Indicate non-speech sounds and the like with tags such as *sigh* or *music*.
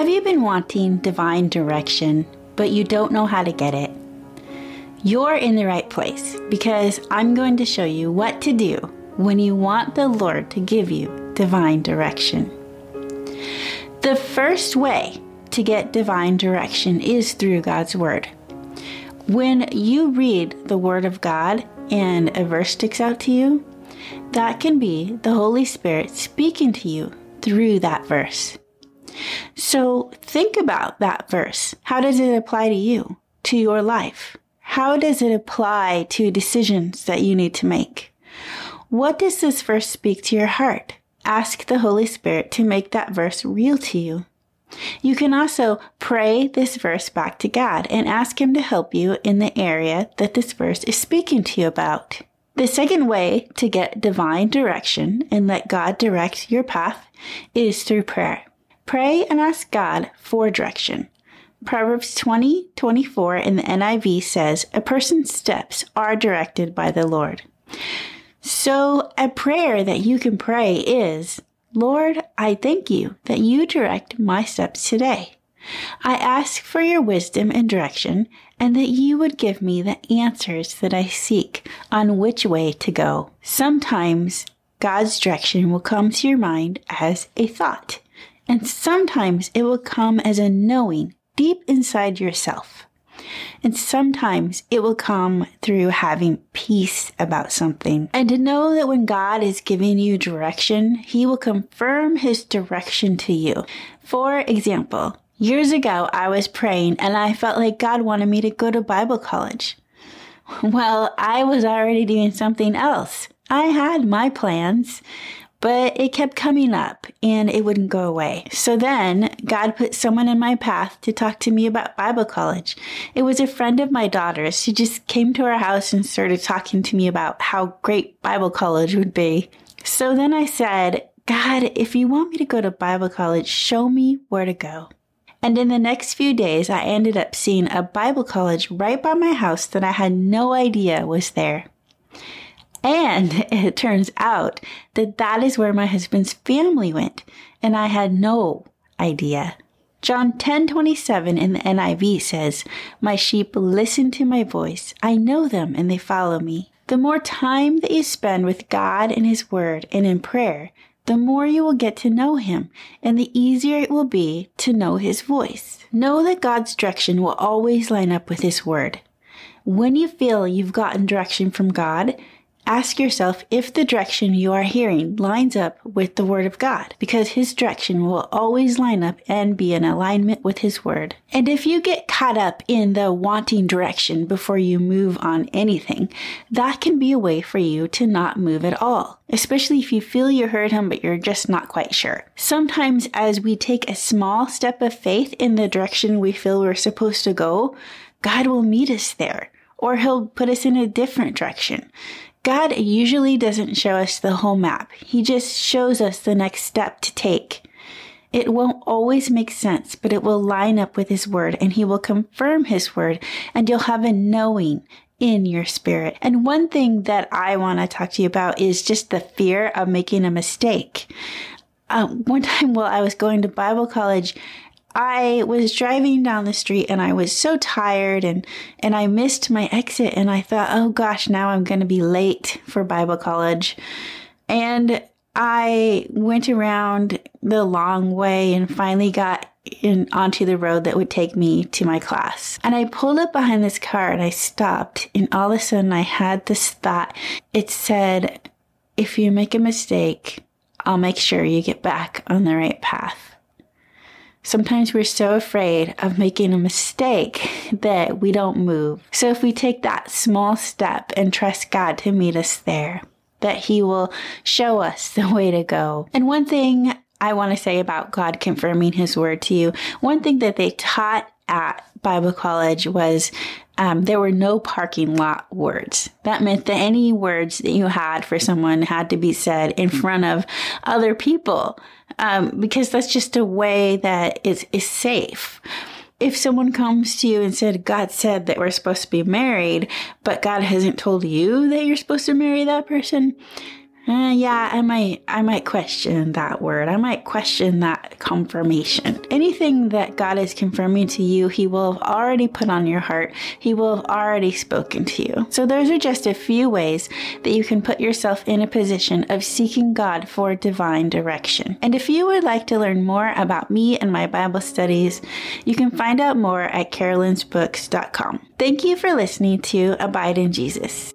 Have you been wanting divine direction, but you don't know how to get it? You're in the right place because I'm going to show you what to do when you want the Lord to give you divine direction. The first way to get divine direction is through God's Word. When you read the Word of God and a verse sticks out to you, that can be the Holy Spirit speaking to you through that verse. So think about that verse. How does it apply to you, to your life? How does it apply to decisions that you need to make? What does this verse speak to your heart? Ask the Holy Spirit to make that verse real to you. You can also pray this verse back to God and ask Him to help you in the area that this verse is speaking to you about. The second way to get divine direction and let God direct your path is through prayer. Pray and ask God for direction. Proverbs 20 24 in the NIV says, A person's steps are directed by the Lord. So, a prayer that you can pray is, Lord, I thank you that you direct my steps today. I ask for your wisdom and direction, and that you would give me the answers that I seek on which way to go. Sometimes God's direction will come to your mind as a thought. And sometimes it will come as a knowing deep inside yourself. And sometimes it will come through having peace about something. And to know that when God is giving you direction, He will confirm His direction to you. For example, years ago, I was praying and I felt like God wanted me to go to Bible college. *laughs* Well, I was already doing something else. I had my plans but it kept coming up and it wouldn't go away. So then God put someone in my path to talk to me about Bible college. It was a friend of my daughter's. She just came to our house and started talking to me about how great Bible college would be. So then I said, God, if you want me to go to Bible college, show me where to go. And in the next few days, I ended up seeing a Bible college right by my house that I had no idea was there. And *laughs* it turns out that that is where my husband's family went, and I had no idea. John 10:27 in the NIV says, "My sheep listen to my voice. I know them and they follow me." The more time that you spend with God and his word and in prayer, the more you will get to know him and the easier it will be to know his voice. Know that God's direction will always line up with his word. When you feel you've gotten direction from God, Ask yourself if the direction you are hearing lines up with the Word of God, because His direction will always line up and be in alignment with His Word. And if you get caught up in the wanting direction before you move on anything, that can be a way for you to not move at all, especially if you feel you heard Him but you're just not quite sure. Sometimes, as we take a small step of faith in the direction we feel we're supposed to go, God will meet us there or he'll put us in a different direction. God usually doesn't show us the whole map. He just shows us the next step to take. It won't always make sense, but it will line up with His Word and He will confirm His Word and you'll have a knowing in your spirit. And one thing that I want to talk to you about is just the fear of making a mistake. Um, one *laughs* time while I was going to Bible college, I was driving down the street and I was so tired and, and I missed my exit and I thought, oh gosh, now I'm going to be late for Bible college. And I went around the long way and finally got in onto the road that would take me to my class. And I pulled up behind this car and I stopped and all of a sudden I had this thought. It said, if you make a mistake, I'll make sure you get back on the right path. Sometimes we're so afraid of making a mistake that we don't move. So if we take that small step and trust God to meet us there, that He will show us the way to go. And one thing I want to say about God confirming His word to you, one thing that they taught at Bible college was um, there were no parking lot words. That meant that any words that you had for someone had to be said in front of other people um, because that's just a way that is, is safe. If someone comes to you and said, God said that we're supposed to be married, but God hasn't told you that you're supposed to marry that person, uh, yeah, I might, I might question that word. I might question that confirmation. Anything that God is confirming to you, He will have already put on your heart. He will have already spoken to you. So those are just a few ways that you can put yourself in a position of seeking God for divine direction. And if you would like to learn more about me and my Bible studies, you can find out more at carolynsbooks.com. Thank you for listening to Abide in Jesus.